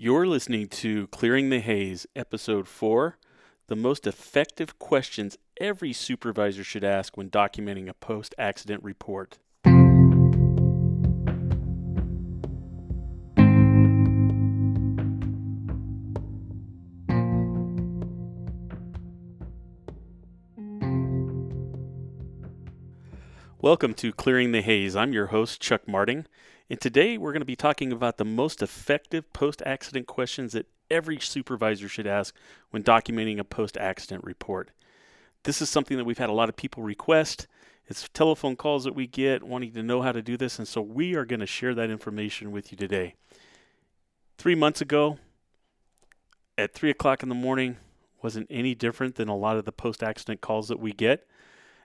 You're listening to Clearing the Haze, Episode 4 The Most Effective Questions Every Supervisor Should Ask When Documenting a Post Accident Report. Welcome to Clearing the Haze. I'm your host, Chuck Marting. And today we're going to be talking about the most effective post accident questions that every supervisor should ask when documenting a post accident report. This is something that we've had a lot of people request. It's telephone calls that we get wanting to know how to do this, and so we are going to share that information with you today. Three months ago, at 3 o'clock in the morning, wasn't any different than a lot of the post accident calls that we get,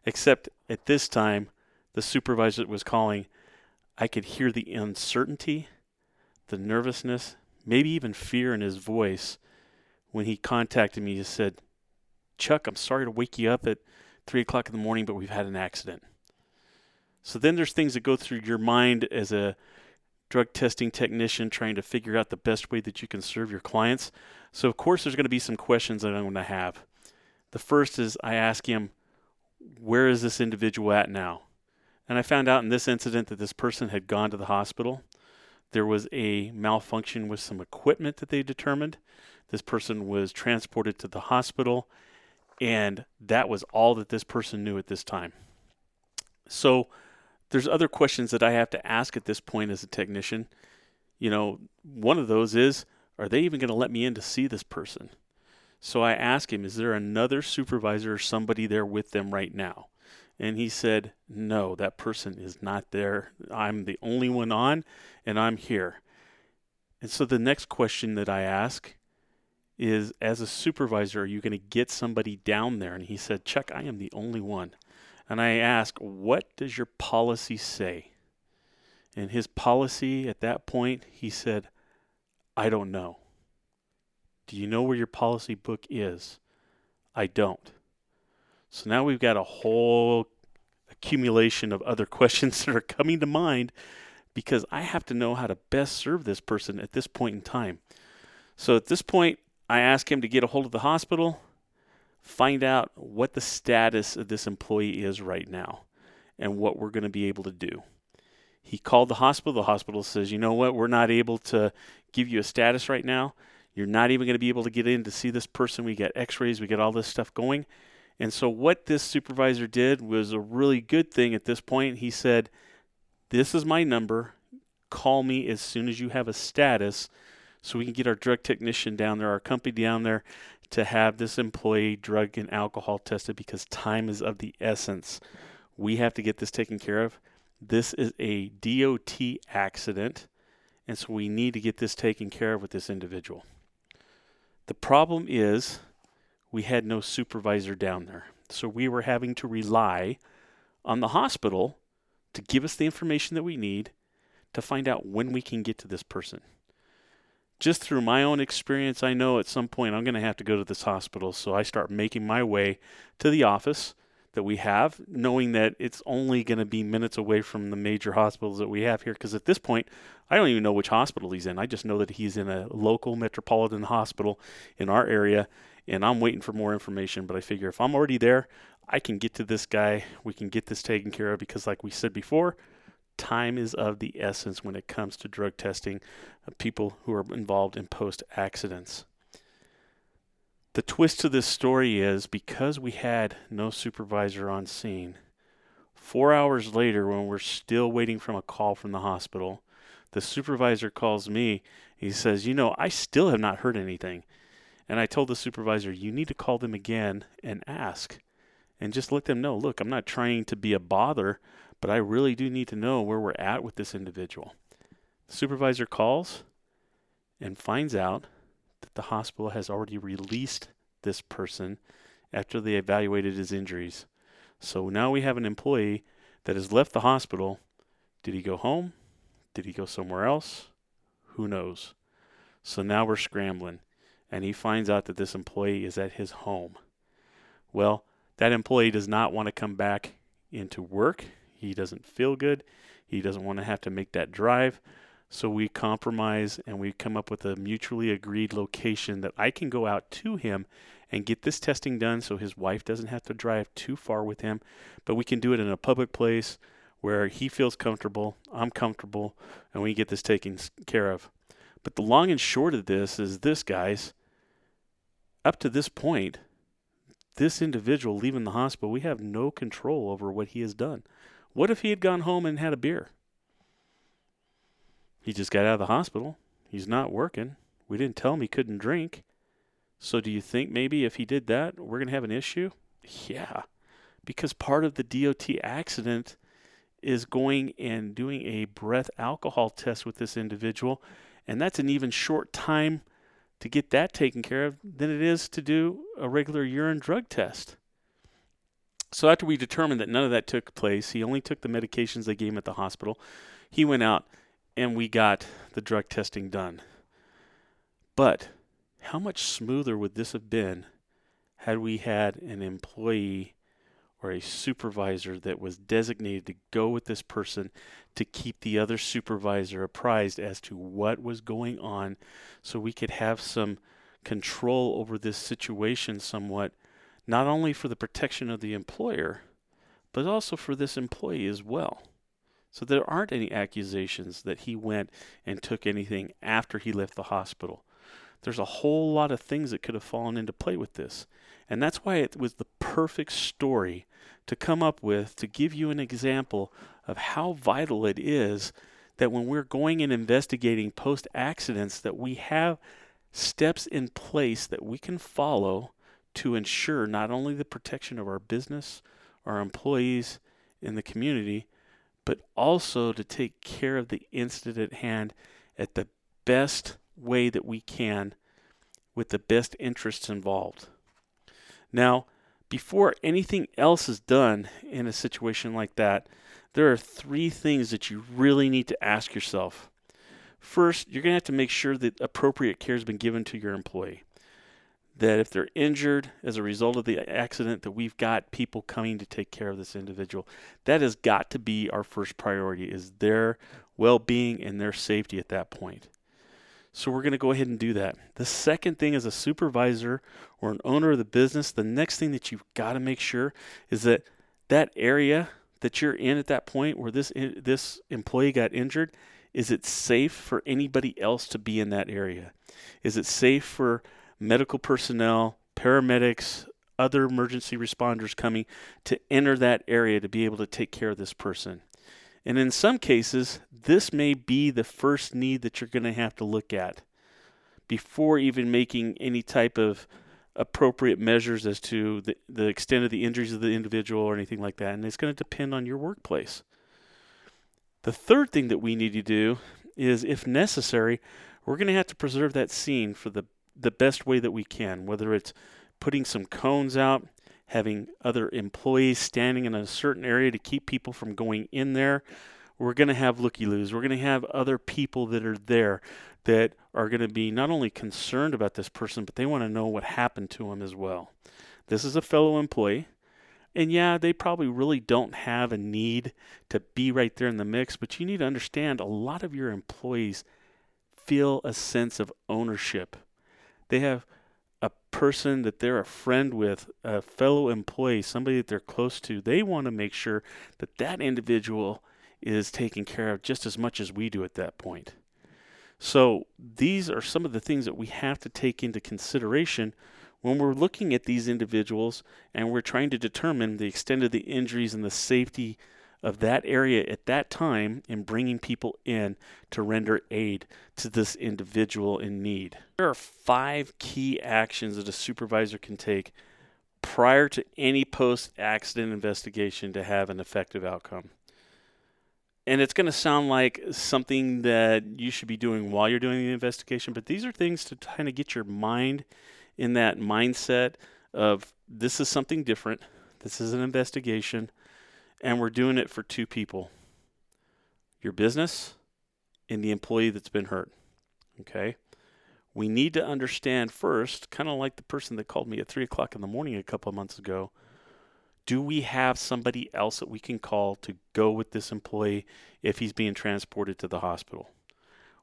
except at this time, the supervisor that was calling I could hear the uncertainty, the nervousness, maybe even fear in his voice when he contacted me. He said, Chuck, I'm sorry to wake you up at 3 o'clock in the morning, but we've had an accident. So then there's things that go through your mind as a drug testing technician trying to figure out the best way that you can serve your clients. So, of course, there's going to be some questions that I'm going to have. The first is I ask him, Where is this individual at now? And I found out in this incident that this person had gone to the hospital. There was a malfunction with some equipment that they determined. This person was transported to the hospital, and that was all that this person knew at this time. So there's other questions that I have to ask at this point as a technician. You know, one of those is, are they even going to let me in to see this person? So I ask him, is there another supervisor or somebody there with them right now? And he said, No, that person is not there. I'm the only one on, and I'm here. And so the next question that I ask is As a supervisor, are you going to get somebody down there? And he said, Chuck, I am the only one. And I ask, What does your policy say? And his policy at that point, he said, I don't know. Do you know where your policy book is? I don't. So now we've got a whole accumulation of other questions that are coming to mind because I have to know how to best serve this person at this point in time. So at this point, I ask him to get a hold of the hospital, find out what the status of this employee is right now, and what we're going to be able to do. He called the hospital. The hospital says, you know what, we're not able to give you a status right now. You're not even going to be able to get in to see this person. We got x rays, we got all this stuff going. And so, what this supervisor did was a really good thing at this point. He said, This is my number. Call me as soon as you have a status so we can get our drug technician down there, our company down there to have this employee drug and alcohol tested because time is of the essence. We have to get this taken care of. This is a DOT accident, and so we need to get this taken care of with this individual. The problem is we had no supervisor down there. So we were having to rely on the hospital to give us the information that we need to find out when we can get to this person. Just through my own experience, I know at some point I'm going to have to go to this hospital. So I start making my way to the office that we have, knowing that it's only going to be minutes away from the major hospitals that we have here. Because at this point, I don't even know which hospital he's in. I just know that he's in a local metropolitan hospital in our area and I'm waiting for more information. But I figure if I'm already there, I can get to this guy. We can get this taken care of because, like we said before, time is of the essence when it comes to drug testing of people who are involved in post accidents. The twist to this story is because we had no supervisor on scene, four hours later, when we're still waiting from a call from the hospital, the supervisor calls me. He says, You know, I still have not heard anything. And I told the supervisor, you need to call them again and ask and just let them know look, I'm not trying to be a bother, but I really do need to know where we're at with this individual. The supervisor calls and finds out that the hospital has already released this person after they evaluated his injuries. So now we have an employee that has left the hospital. Did he go home? Did he go somewhere else? Who knows? So now we're scrambling and he finds out that this employee is at his home. Well, that employee does not want to come back into work. He doesn't feel good. He doesn't want to have to make that drive. So we compromise and we come up with a mutually agreed location that I can go out to him and get this testing done so his wife doesn't have to drive too far with him, but we can do it in a public place where he feels comfortable, I'm comfortable, and we get this taken care of. But the long and short of this is this, guys. Up to this point, this individual leaving the hospital, we have no control over what he has done. What if he had gone home and had a beer? He just got out of the hospital. He's not working. We didn't tell him he couldn't drink. So do you think maybe if he did that, we're going to have an issue? Yeah. Because part of the DOT accident is going and doing a breath alcohol test with this individual, and that's an even short time to get that taken care of than it is to do a regular urine drug test. So after we determined that none of that took place, he only took the medications they gave him at the hospital. He went out and we got the drug testing done. But how much smoother would this have been had we had an employee or a supervisor that was designated to go with this person to keep the other supervisor apprised as to what was going on so we could have some control over this situation somewhat, not only for the protection of the employer, but also for this employee as well. So there aren't any accusations that he went and took anything after he left the hospital. There's a whole lot of things that could have fallen into play with this. And that's why it was the perfect story to come up with to give you an example of how vital it is that when we're going and investigating post accidents that we have steps in place that we can follow to ensure not only the protection of our business, our employees in the community, but also to take care of the incident at hand at the best way that we can with the best interests involved. Now, before anything else is done in a situation like that, there are three things that you really need to ask yourself. First, you're going to have to make sure that appropriate care has been given to your employee. That if they're injured as a result of the accident that we've got people coming to take care of this individual. That has got to be our first priority is their well-being and their safety at that point so we're going to go ahead and do that the second thing as a supervisor or an owner of the business the next thing that you've got to make sure is that that area that you're in at that point where this eh, this employee got injured is it safe for anybody else to be in that area is it safe for medical personnel, paramedics, other emergency responders coming to enter that area to be able to take care of this person. And in some cases, this may be the first need that you're going to have to look at before even making any type of appropriate measures as to the, the extent of the injuries of the individual or anything like that. And it's going to depend on your workplace. The third thing that we need to do is, if necessary, we're going to have to preserve that scene for the the best way that we can, whether it's putting some cones out, having other employees standing in a certain area to keep people from going in there. We're going to have looky loos. We're going to have other people that are there that are going to be not only concerned about this person, but they want to know what happened to him as well. This is a fellow employee. And yeah, they probably really don't have a need to be right there in the mix, but you need to understand a lot of your employees feel a sense of ownership they have a person that they're a friend with, a fellow employee, somebody that they're close to. They want to make sure that that individual is taken care of just as much as we do at that point. So, these are some of the things that we have to take into consideration when we're looking at these individuals and we're trying to determine the extent of the injuries and the safety of that area at that time and bringing people in to render aid to this individual in need. There are five key actions that a supervisor can take prior to any post accident investigation to have an effective outcome. And it's going to sound like something that you should be doing while you're doing the investigation, but these are things to kind of get your mind in that mindset of this is something different. This is an investigation and we're doing it for two people your business and the employee that's been hurt. Okay? We need to understand first, kind of like the person that called me at 3 o'clock in the morning a couple of months ago, do we have somebody else that we can call to go with this employee if he's being transported to the hospital?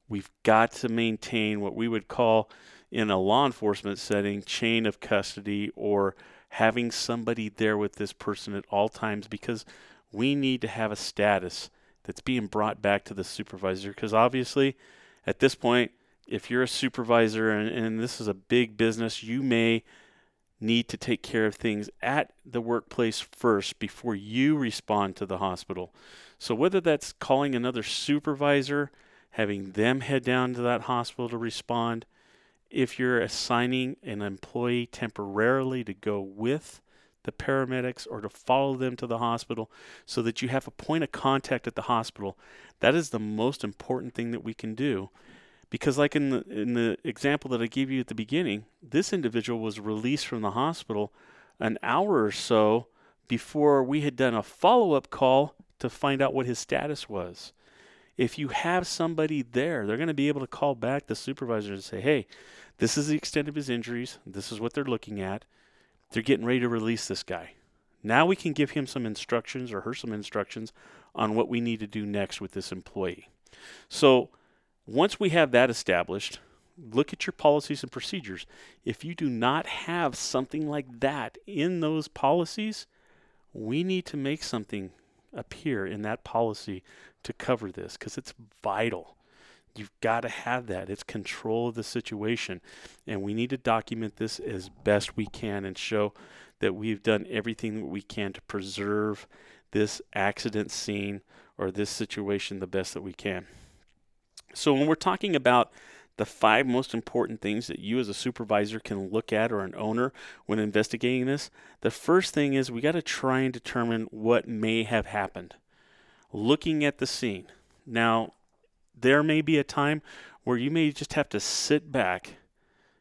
We've got to maintain what we would call in a law enforcement setting chain of custody or having somebody there with this person at all times because we need to have a status that's being brought back to the supervisor. Because obviously at this point if you're a supervisor and, and this is a big business you may need to take care of things at the workplace first before you respond to the hospital. So whether that's calling another supervisor having them head down to that hospital to respond if you're assigning an employee temporarily to go with the paramedics or to follow them to the hospital so that you have a point of contact at the hospital. That is the most important thing that we can do. Because like in the in the example that I gave you at the beginning, this individual was released from the hospital an hour or so before we had done a follow-up call to find out what his status was. If you have somebody there, they're going to be able to call back the supervisor and say, "Hey, this is the extent of his injuries. This is what they're looking at they're getting ready to release this guy. Now we can give him some instructions or her some instructions on what we need to do next with this employee. So once we have that established, look at your policies and procedures. If you do not have something like that in those policies, we need to make something appear in that policy to cover this because it's vital. You've got to have that. It's control of the situation. And we need to document this as best we can and show that we've done everything that we can to preserve this accident scene or this situation the best that we can. So, when we're talking about the five most important things that you as a supervisor can look at or an owner when investigating this, the first thing is we got to try and determine what may have happened. Looking at the scene. Now, there may be a time where you may just have to sit back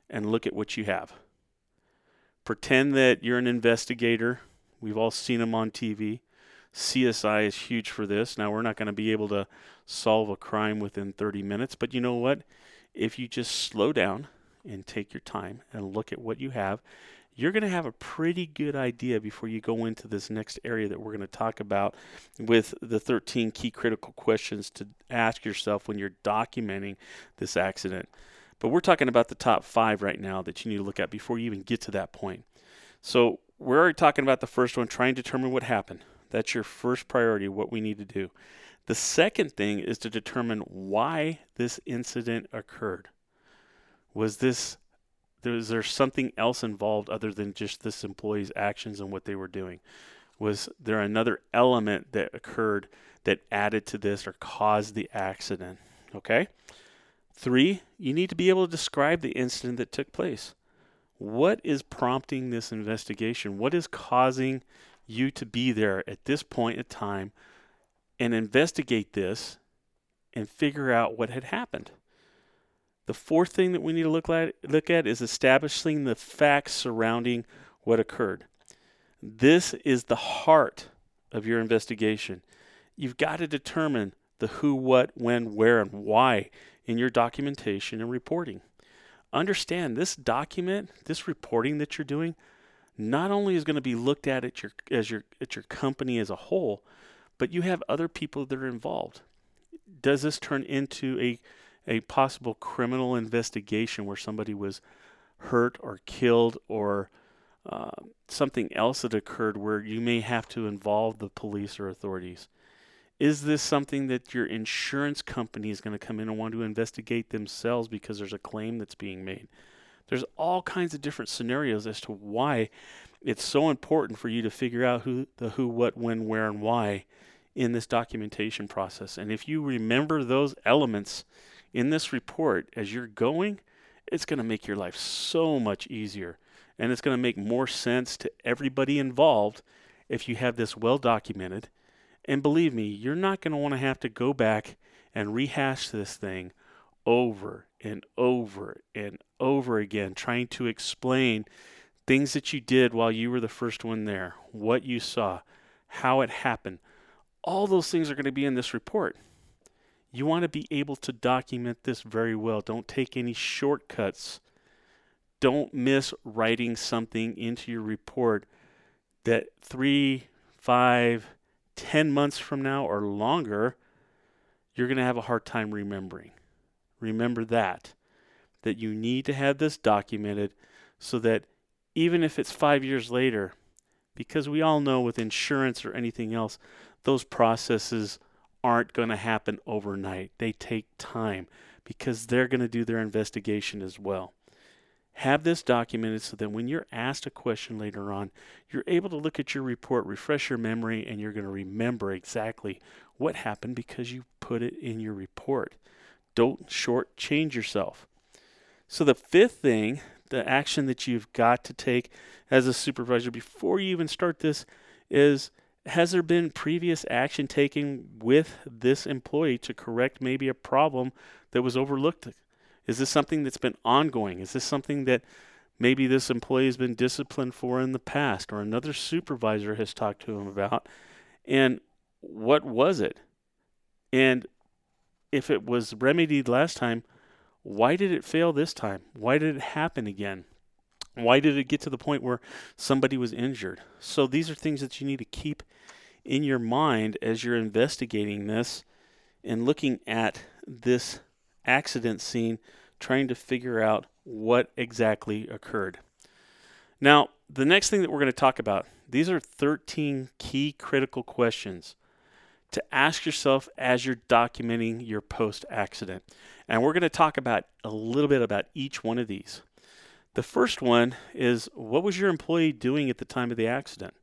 and look at what you have. Pretend that you're an investigator. We've all seen them on TV. CSI is huge for this. Now, we're not going to be able to solve a crime within 30 minutes, but you know what? If you just slow down and take your time and look at what you have, you're going to have a pretty good idea before you go into this next area that we're going to talk about with the 13 key critical questions to ask yourself when you're documenting this accident. But we're talking about the top five right now that you need to look at before you even get to that point. So we're already talking about the first one, trying to determine what happened. That's your first priority, what we need to do. The second thing is to determine why this incident occurred. Was this was there something else involved other than just this employee's actions and what they were doing? Was there another element that occurred that added to this or caused the accident? Okay. Three, you need to be able to describe the incident that took place. What is prompting this investigation? What is causing you to be there at this point in time and investigate this and figure out what had happened? The fourth thing that we need to look at, look at is establishing the facts surrounding what occurred. This is the heart of your investigation. You've got to determine the who, what, when, where, and why in your documentation and reporting. Understand this document, this reporting that you're doing, not only is going to be looked at at your as your at your company as a whole, but you have other people that are involved. Does this turn into a a possible criminal investigation where somebody was hurt or killed or uh, something else that occurred where you may have to involve the police or authorities? Is this something that your insurance company is going to come in and want to investigate themselves because there's a claim that's being made? There's all kinds of different scenarios as to why it's so important for you to figure out who the who, what, when, where, and why in this documentation process. And if you remember those elements in this report as you're going, it's going to make your life so much easier. And it's going to make more sense to everybody involved if you have this well documented. And believe me, you're not going to want to have to go back and rehash this thing over and over and over again, trying to explain things that you did while you were the first one there, what you saw, how it happened. All those things are going to be in this report. You want to be able to document this very well. Don't take any shortcuts. Don't miss writing something into your report that three, five, ten months from now or longer, you're going to have a hard time remembering. Remember that. That you need to have this documented so that even if it's five years later, because we all know with insurance or anything else, those processes aren't going to happen overnight. They take time because they're going to do their investigation as well. Have this documented so that when you're asked a question later on, you're able to look at your report, refresh your memory, and you're going to remember exactly what happened because you put it in your report. Don't shortchange yourself. So, the fifth thing, the action that you've got to take as a supervisor before you even start this is has there been previous action taken with this employee to correct maybe a problem that was overlooked? Is this something that's been ongoing? Is this something that maybe this employee has been disciplined for in the past or another supervisor has talked to him about? And what was it? And if it was remedied last time, why did it fail this time? Why did it happen again? Why did it get to the point where somebody was injured? So these are things that you need to keep in your mind as you're investigating this and looking at this accident scene, trying to figure out what exactly occurred. Now, the next thing that we're going to talk about, these are 13 key critical questions to ask yourself as you're documenting your post accident. And we're going to talk about a little bit about each one of these. The first one is what was your employee doing at the time of the accident?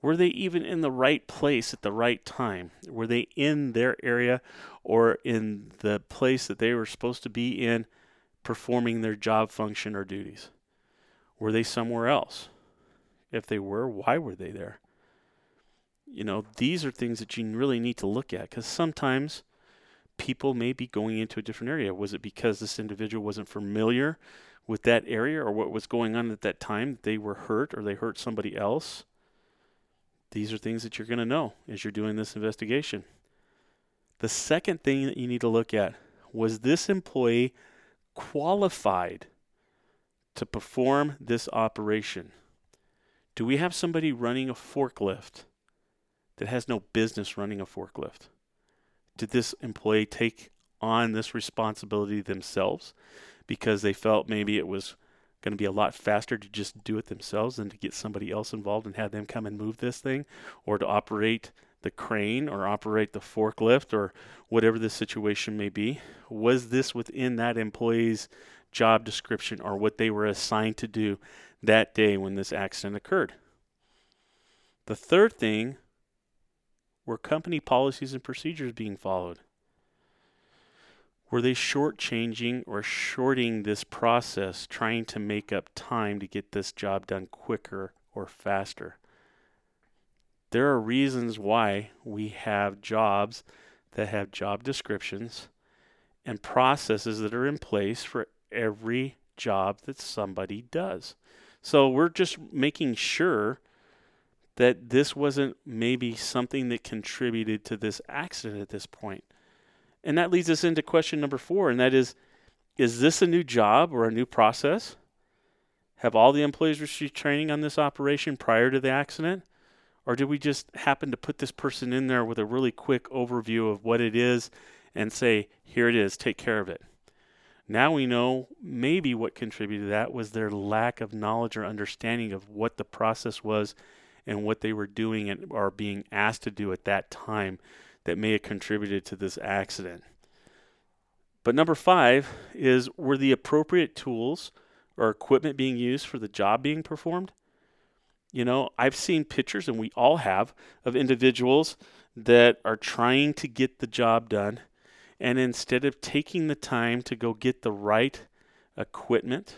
Were they even in the right place at the right time? Were they in their area or in the place that they were supposed to be in performing their job function or duties? Were they somewhere else? If they were, why were they there? You know, these are things that you really need to look at because sometimes people may be going into a different area. Was it because this individual wasn't familiar with that area or what was going on at that time? They were hurt or they hurt somebody else. These are things that you're going to know as you're doing this investigation. The second thing that you need to look at was this employee qualified to perform this operation? Do we have somebody running a forklift that has no business running a forklift? Did this employee take on this responsibility themselves because they felt maybe it was going to be a lot faster to just do it themselves than to get somebody else involved and have them come and move this thing or to operate the crane or operate the forklift or whatever the situation may be. Was this within that employee's job description or what they were assigned to do that day when this accident occurred? The third thing were company policies and procedures being followed? Were they shortchanging or shorting this process, trying to make up time to get this job done quicker or faster? There are reasons why we have jobs that have job descriptions and processes that are in place for every job that somebody does. So we're just making sure that this wasn't maybe something that contributed to this accident at this point. And that leads us into question number four, and that is Is this a new job or a new process? Have all the employees received training on this operation prior to the accident? Or did we just happen to put this person in there with a really quick overview of what it is and say, here it is, take care of it? Now we know maybe what contributed to that was their lack of knowledge or understanding of what the process was and what they were doing and are being asked to do at that time that may have contributed to this accident. But number five is were the appropriate tools or equipment being used for the job being performed? You know, I've seen pictures, and we all have, of individuals that are trying to get the job done. And instead of taking the time to go get the right equipment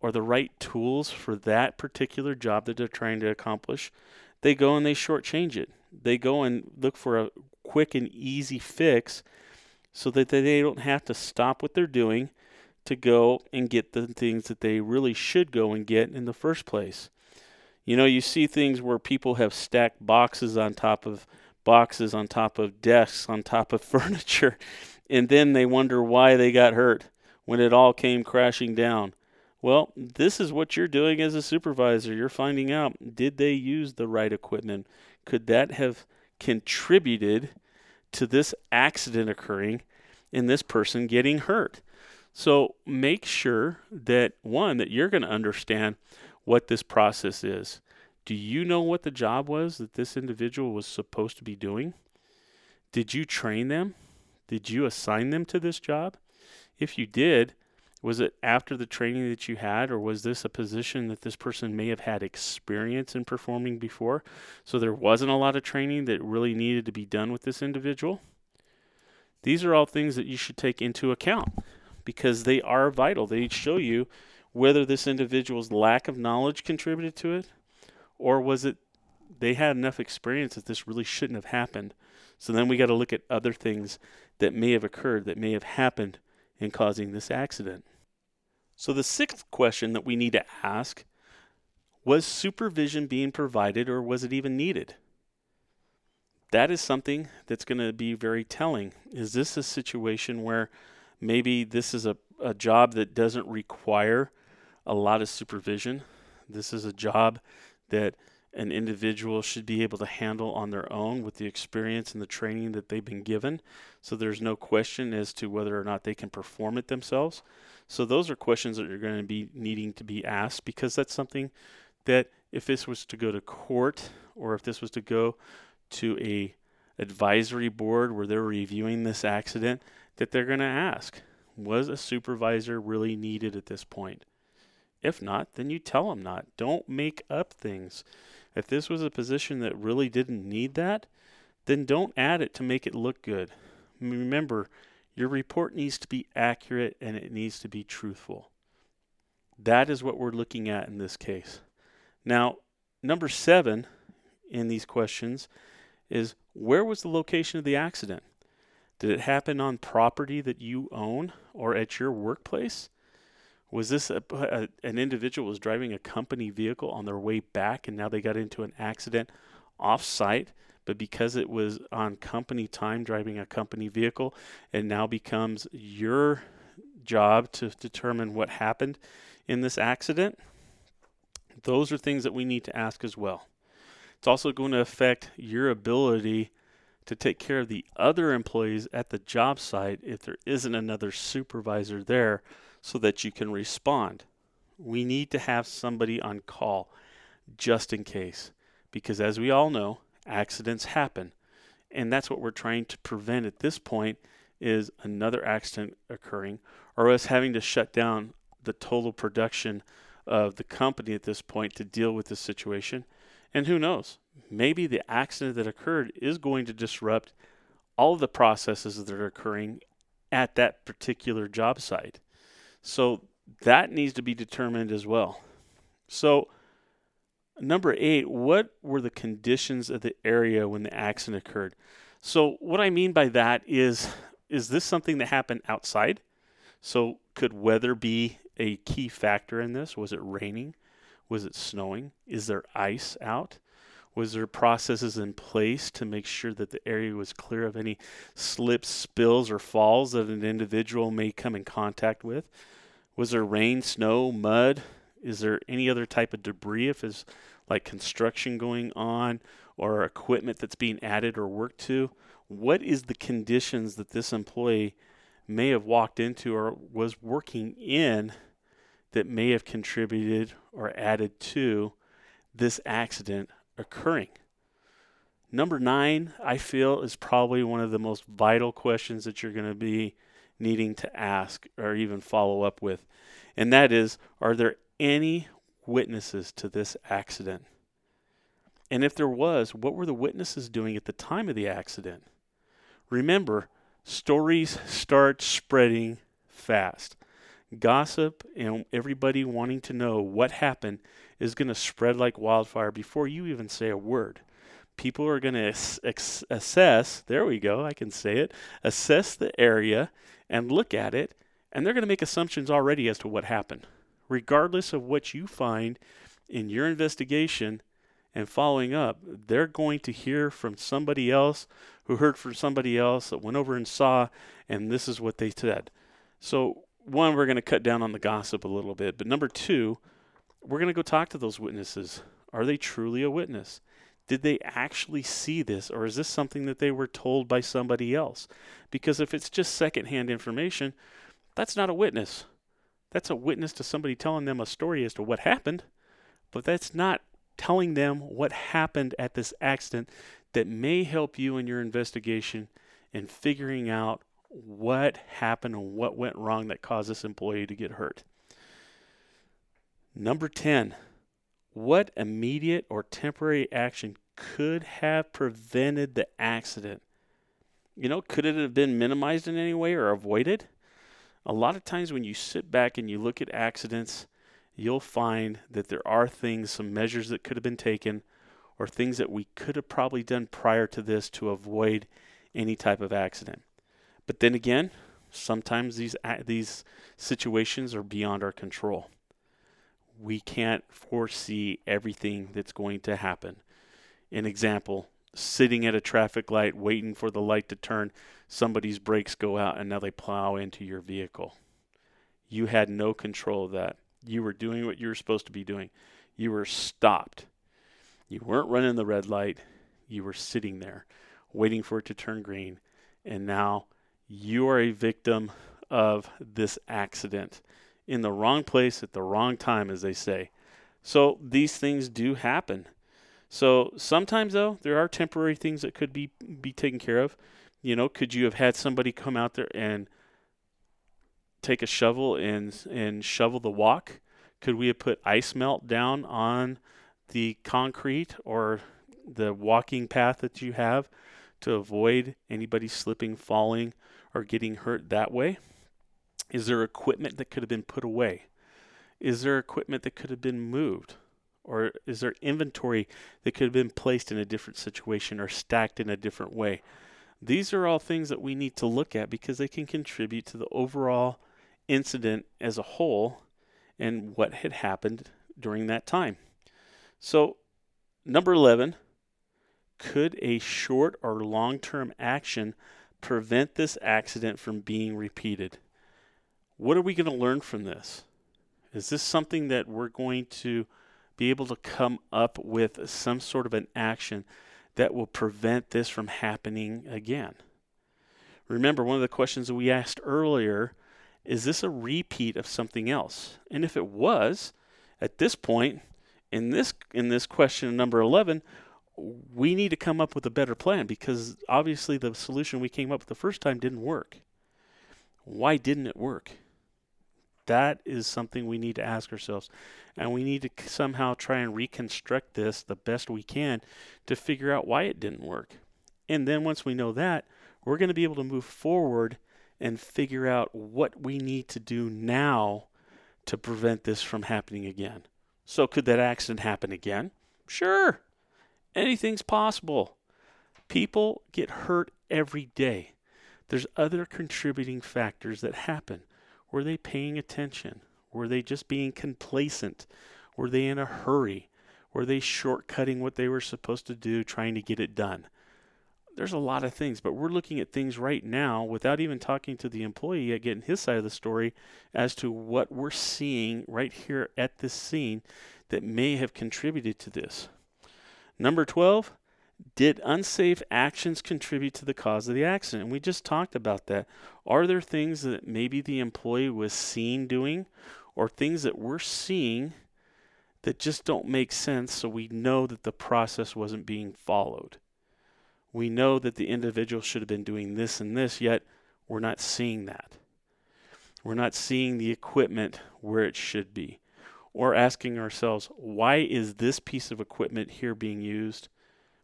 or the right tools for that particular job that they're trying to accomplish, they go and they shortchange it they go and look for a quick and easy fix so that they don't have to stop what they're doing to go and get the things that they really should go and get in the first place. You know, you see things where people have stacked boxes on top of boxes on top of desks on top of furniture and then they wonder why they got hurt when it all came crashing down. Well, this is what you're doing as a supervisor. You're finding out did they use the right equipment? Could that have contributed to this accident occurring? and this person getting hurt. So make sure that one, that you're going to understand what this process is. Do you know what the job was that this individual was supposed to be doing? Did you train them? Did you assign them to this job? If you did, was it after the training that you had, or was this a position that this person may have had experience in performing before? So there wasn't a lot of training that really needed to be done with this individual? These are all things that you should take into account because they are vital. They show you whether this individual's lack of knowledge contributed to it, or was it they had enough experience that this really shouldn't have happened. So then we got to look at other things that may have occurred, that may have happened in causing this accident. So the sixth question that we need to ask was supervision being provided or was it even needed? That is something that's going to be very telling. Is this a situation where maybe this is a, a job that doesn't require a lot of supervision? This is a job that an individual should be able to handle on their own with the experience and the training that they've been given. So there's no question as to whether or not they can perform it themselves. So those are questions that you're going to be needing to be asked because that's something that if this was to go to court or if this was to go to a advisory board where they're reviewing this accident that they're going to ask was a supervisor really needed at this point if not then you tell them not don't make up things if this was a position that really didn't need that, then don't add it to make it look good. Remember, your report needs to be accurate and it needs to be truthful. That is what we're looking at in this case. Now, number seven in these questions is where was the location of the accident? Did it happen on property that you own or at your workplace? Was this a, a, an individual was driving a company vehicle on their way back and now they got into an accident off site? But because it was on company time driving a company vehicle, it now becomes your job to determine what happened in this accident. Those are things that we need to ask as well. It's also going to affect your ability to take care of the other employees at the job site if there isn't another supervisor there so that you can respond. We need to have somebody on call just in case, because as we all know, accidents happen. And that's what we're trying to prevent at this point is another accident occurring or us having to shut down the total production of the company at this point to deal with this situation. And who knows? Maybe the accident that occurred is going to disrupt all of the processes that are occurring at that particular job site. So that needs to be determined as well. So, number eight, what were the conditions of the area when the accident occurred? So, what I mean by that is, is this something that happened outside? So, could weather be a key factor in this? Was it raining? Was it snowing? Is there ice out? Was there processes in place to make sure that the area was clear of any slips, spills, or falls that an individual may come in contact with? Was there rain, snow, mud? Is there any other type of debris if it's like construction going on or equipment that's being added or worked to? What is the conditions that this employee may have walked into or was working in that may have contributed or added to this accident occurring? Number nine, I feel, is probably one of the most vital questions that you're going to be needing to ask or even follow up with. And that is Are there any witnesses to this accident? And if there was, what were the witnesses doing at the time of the accident? Remember, stories start spreading fast. Gossip and everybody wanting to know what happened is going to spread like wildfire before you even say a word. People are going to assess, there we go, I can say it, assess the area and look at it, and they're going to make assumptions already as to what happened. Regardless of what you find in your investigation and following up, they're going to hear from somebody else who heard from somebody else that went over and saw, and this is what they said. So, one, we're going to cut down on the gossip a little bit, but number two, we're going to go talk to those witnesses. Are they truly a witness? Did they actually see this, or is this something that they were told by somebody else? Because if it's just secondhand information, that's not a witness. That's a witness to somebody telling them a story as to what happened, but that's not telling them what happened at this accident that may help you in your investigation in figuring out what happened and what went wrong that caused this employee to get hurt. Number 10, what immediate or temporary action could have prevented the accident? You know, could it have been minimized in any way or avoided? A lot of times when you sit back and you look at accidents, you'll find that there are things, some measures that could have been taken, or things that we could have probably done prior to this to avoid any type of accident. But then again, sometimes these these situations are beyond our control. We can't foresee everything that's going to happen. An example, sitting at a traffic light waiting for the light to turn, somebody's brakes go out and now they plow into your vehicle. You had no control of that. You were doing what you were supposed to be doing. You were stopped. You weren't running the red light. You were sitting there waiting for it to turn green. And now you are a victim of this accident in the wrong place at the wrong time, as they say. So these things do happen. So sometimes, though, there are temporary things that could be be taken care of. You know, could you have had somebody come out there and take a shovel and and shovel the walk? Could we have put ice melt down on the concrete or the walking path that you have to avoid anybody slipping, falling, or getting hurt that way? Is there equipment that could have been put away? Is there equipment that could have been moved? Or is there inventory that could have been placed in a different situation or stacked in a different way? These are all things that we need to look at because they can contribute to the overall incident as a whole and what had happened during that time. So, number 11, could a short or long term action prevent this accident from being repeated? What are we going to learn from this? Is this something that we're going to be able to come up with some sort of an action that will prevent this from happening again? Remember, one of the questions that we asked earlier is this a repeat of something else? And if it was, at this point, in this in this question number 11 we need to come up with a better plan because obviously the solution we came up with the first time didn't work. Why didn't it work? That is something we need to ask ourselves. And we need to somehow try and reconstruct this the best we can to figure out why it didn't work. And then once we know that, we're going to be able to move forward and figure out what we need to do now to prevent this from happening again. So, could that accident happen again? Sure. Anything's possible. People get hurt every day. There's other contributing factors that happen. Were they paying attention? Were they just being complacent? Were they in a hurry? Were they shortcutting what they were supposed to do, trying to get it done? there's a lot of things, but we're looking at things right now without even talking to the employee yet, getting his side of the story as to what we're seeing right here at this scene that may have contributed to this. Number 12, did unsafe actions contribute to the cause of the accident? And we just talked about that. Are there things that maybe the employee was seen doing or things that we're seeing that just don't make sense so we know that the process wasn't being followed? we know that the individual should have been doing this and this, yet we're not seeing that. We're not seeing the equipment where it should be. Or asking ourselves, why is this piece of equipment here being used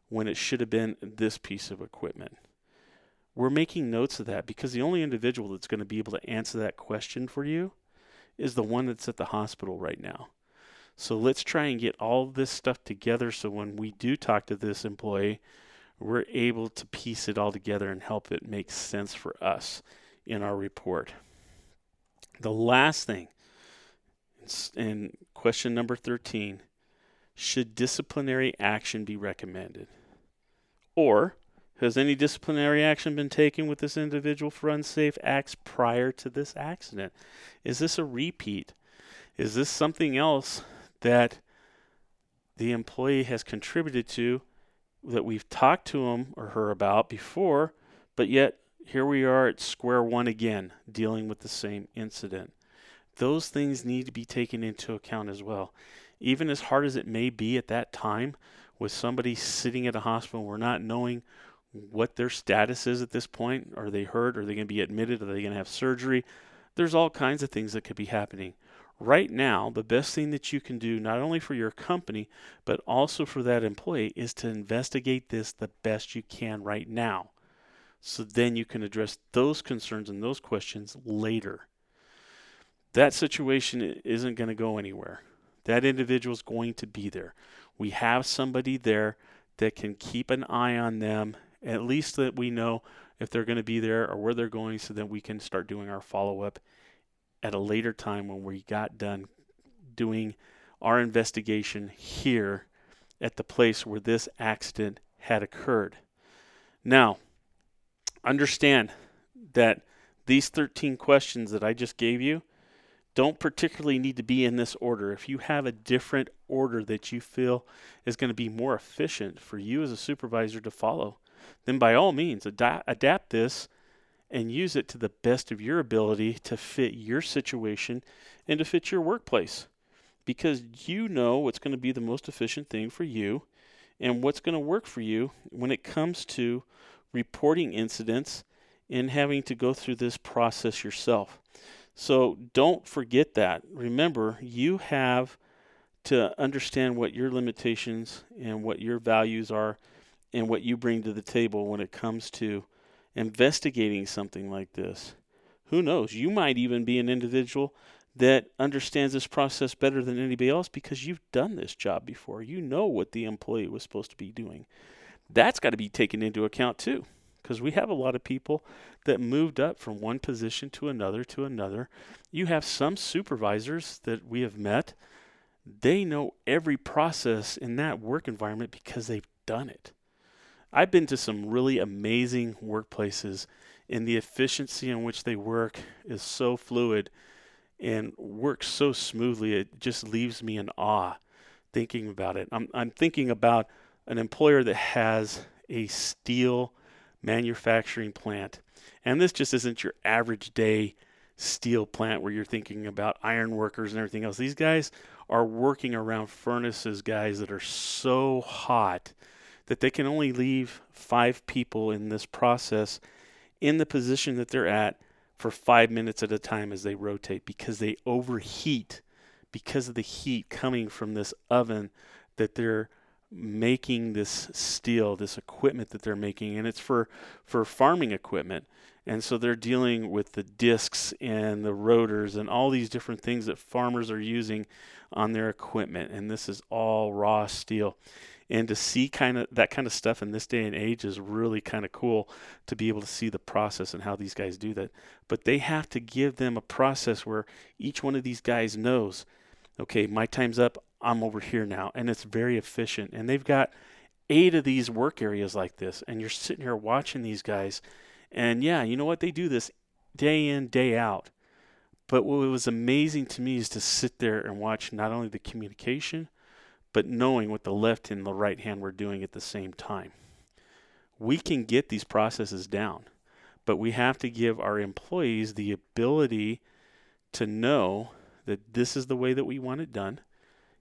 when it should have been this piece of equipment? We're making notes of that because the only individual that's going to be able to answer that question for you is the one that's at the hospital right now. So let's try and get all this stuff together so when we do talk to this employee, we're able to piece it all together and help it make sense for us in our report. The last thing, in question number 13, should disciplinary action be recommended? Or has any disciplinary action been taken with this individual for unsafe acts prior to this accident? Is this a repeat? Is this something else that the employee has contributed to that we've talked to him or her about before, but yet here we are at square one again, dealing with the same incident. Those things need to be taken into account as well. Even as hard as it may be at that time, with somebody sitting at a hospital, we're not knowing what their status is at this point. Are they hurt? Are they going to be admitted? Are they going to have surgery? There's all kinds of things that could be happening. Right now, the best thing that you can do, not only for your company, but also for that employee, is to investigate this the best you can right now. So then you can address those concerns and those questions later. That situation isn't going to go anywhere. That individual is going to be there. We have somebody there that can keep an eye on them, at least that we know if they're going to be there or where they're going, so that we can start doing our follow up at a later time when we got done doing our investigation here at the place where this accident had occurred. Now, understand that these 13 questions that I just gave you don't particularly need to be in this order. If you have a different order that you feel is going to be more efficient for you as a supervisor to follow, then by all means ad- adapt this and use it to the best of your ability to fit your situation and to fit your workplace. Because you know what's going to be the most efficient thing for you and what's going to work for you when it comes to reporting incidents and having to go through this process yourself. So don't forget that. Remember, you have to understand what your limitations and what your values are and what you bring to the table when it comes to investigating something like this. Who knows? You might even be an individual that understands this process better than anybody else because you've done this job before. You know what the employee was supposed to be doing. That's got to be taken into account too because we have a lot of people that moved up from one position to another to another. You have some supervisors that we have met, they know every process in that work environment because they've done it. I've been to some really amazing workplaces, and the efficiency in which they work is so fluid and works so smoothly. It just leaves me in awe thinking about it. I'm, I'm thinking about an employer that has a steel manufacturing plant. And this just isn't your average day steel plant where you're thinking about iron workers and everything else. These guys are working around furnaces, guys, that are so hot that they can only leave five people in this process in the position that they're at for five minutes at a time as they rotate because they overheat because of the heat coming from this oven that they're making this steel, this equipment that they're making, and it's for for farming equipment. And so they're dealing with the discs and the rotors and all these different things that farmers are using on their equipment. And this is all raw steel. And to see kind of that kind of stuff in this day and age is really kind of cool to be able to see the process and how these guys do that. But they have to give them a process where each one of these guys knows, okay, my time's up. I'm over here now. And it's very efficient. And they've got eight of these work areas like this. And you're sitting here watching these guys. And yeah, you know what? They do this day in, day out. But what was amazing to me is to sit there and watch not only the communication, but knowing what the left and the right hand were doing at the same time. We can get these processes down, but we have to give our employees the ability to know that this is the way that we want it done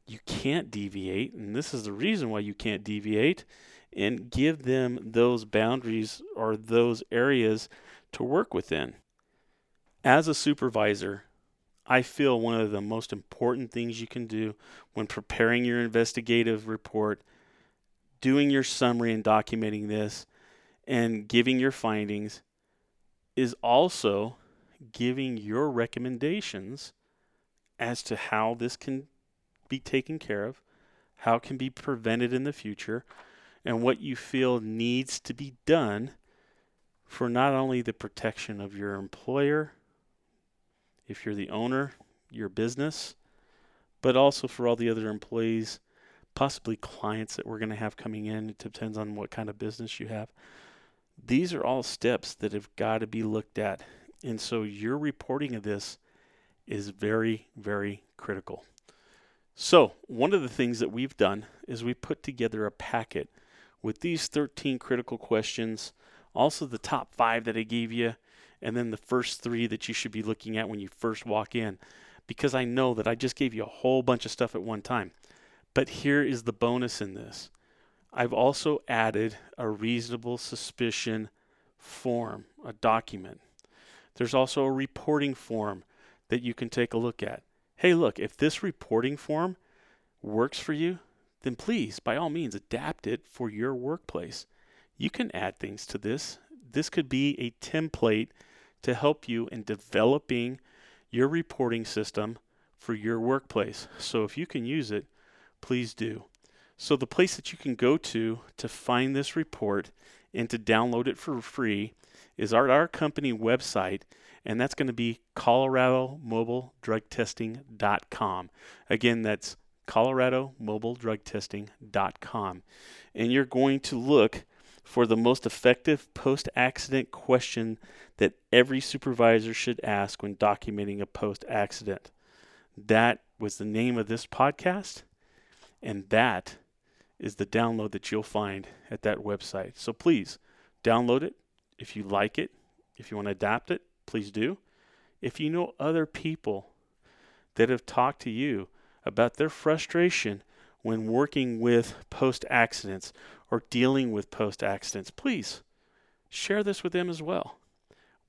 you can't deviate, and this is the reason why you can't deviate, and give them those boundaries or those areas to work within. As a supervisor, I feel one of the most important things you can do when preparing your investigative report, doing your summary and documenting this, and giving your findings is also giving your recommendations as to how this can be taken care of, how it can be prevented in the future, and what you feel needs to be done for not only the protection of your employer, if you're the owner, your business, but also for all the other employees, possibly clients that we're going to have coming in. It depends on what kind of business you have. These are all steps that have got to be looked at. And so your reporting of this is very, very critical. So, one of the things that we've done is we put together a packet with these 13 critical questions, also the top five that I gave you, and then the first three that you should be looking at when you first walk in, because I know that I just gave you a whole bunch of stuff at one time. But here is the bonus in this I've also added a reasonable suspicion form, a document. There's also a reporting form that you can take a look at. Hey, look, if this reporting form works for you, then please, by all means, adapt it for your workplace. You can add things to this. This could be a template to help you in developing your reporting system for your workplace. So if you can use it, please do. So the place that you can go to to find this report and to download it for free is our, our company website, and that's going to be coloradomobiledrugtesting.com. Again, that's coloradomobiledrugtesting.com. And you're going to look for the most effective post accident question that every supervisor should ask when documenting a post accident. That was the name of this podcast, and that is the download that you'll find at that website. So please download it if you like it. If you want to adapt it, please do. If you know other people that have talked to you about their frustration when working with post accidents or dealing with post accidents, please share this with them as well.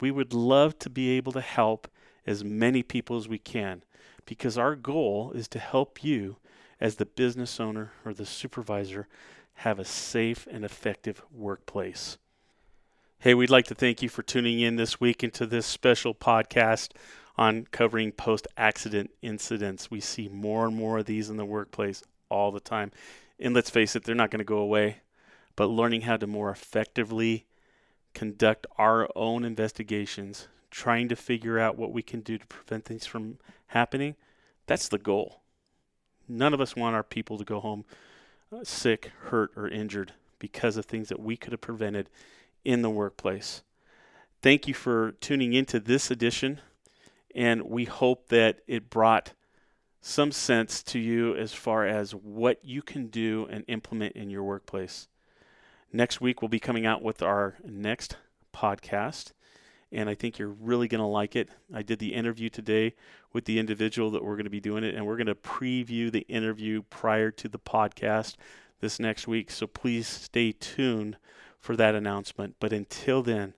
We would love to be able to help as many people as we can because our goal is to help you as the business owner or the supervisor have a safe and effective workplace. Hey, we'd like to thank you for tuning in this week into this special podcast on covering post accident incidents. We see more and more of these in the workplace all the time. And let's face it, they're not going to go away. But learning how to more effectively conduct our own investigations, trying to figure out what we can do to prevent things from happening, that's the goal. None of us want our people to go home uh, sick, hurt, or injured because of things that we could have prevented in the workplace. Thank you for tuning into this edition and we hope that it brought some sense to you as far as what you can do and implement in your workplace. Next week, we'll be coming out with our next podcast, and I think you're really going to like it. I did the interview today with the individual that we're going to be doing it, and we're going to preview the interview prior to the podcast this next week. So please stay tuned for that announcement. But until then,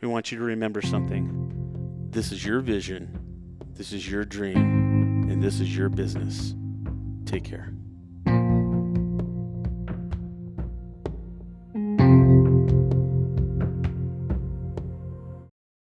we want you to remember something. This is your vision, this is your dream, and this is your business. Take care.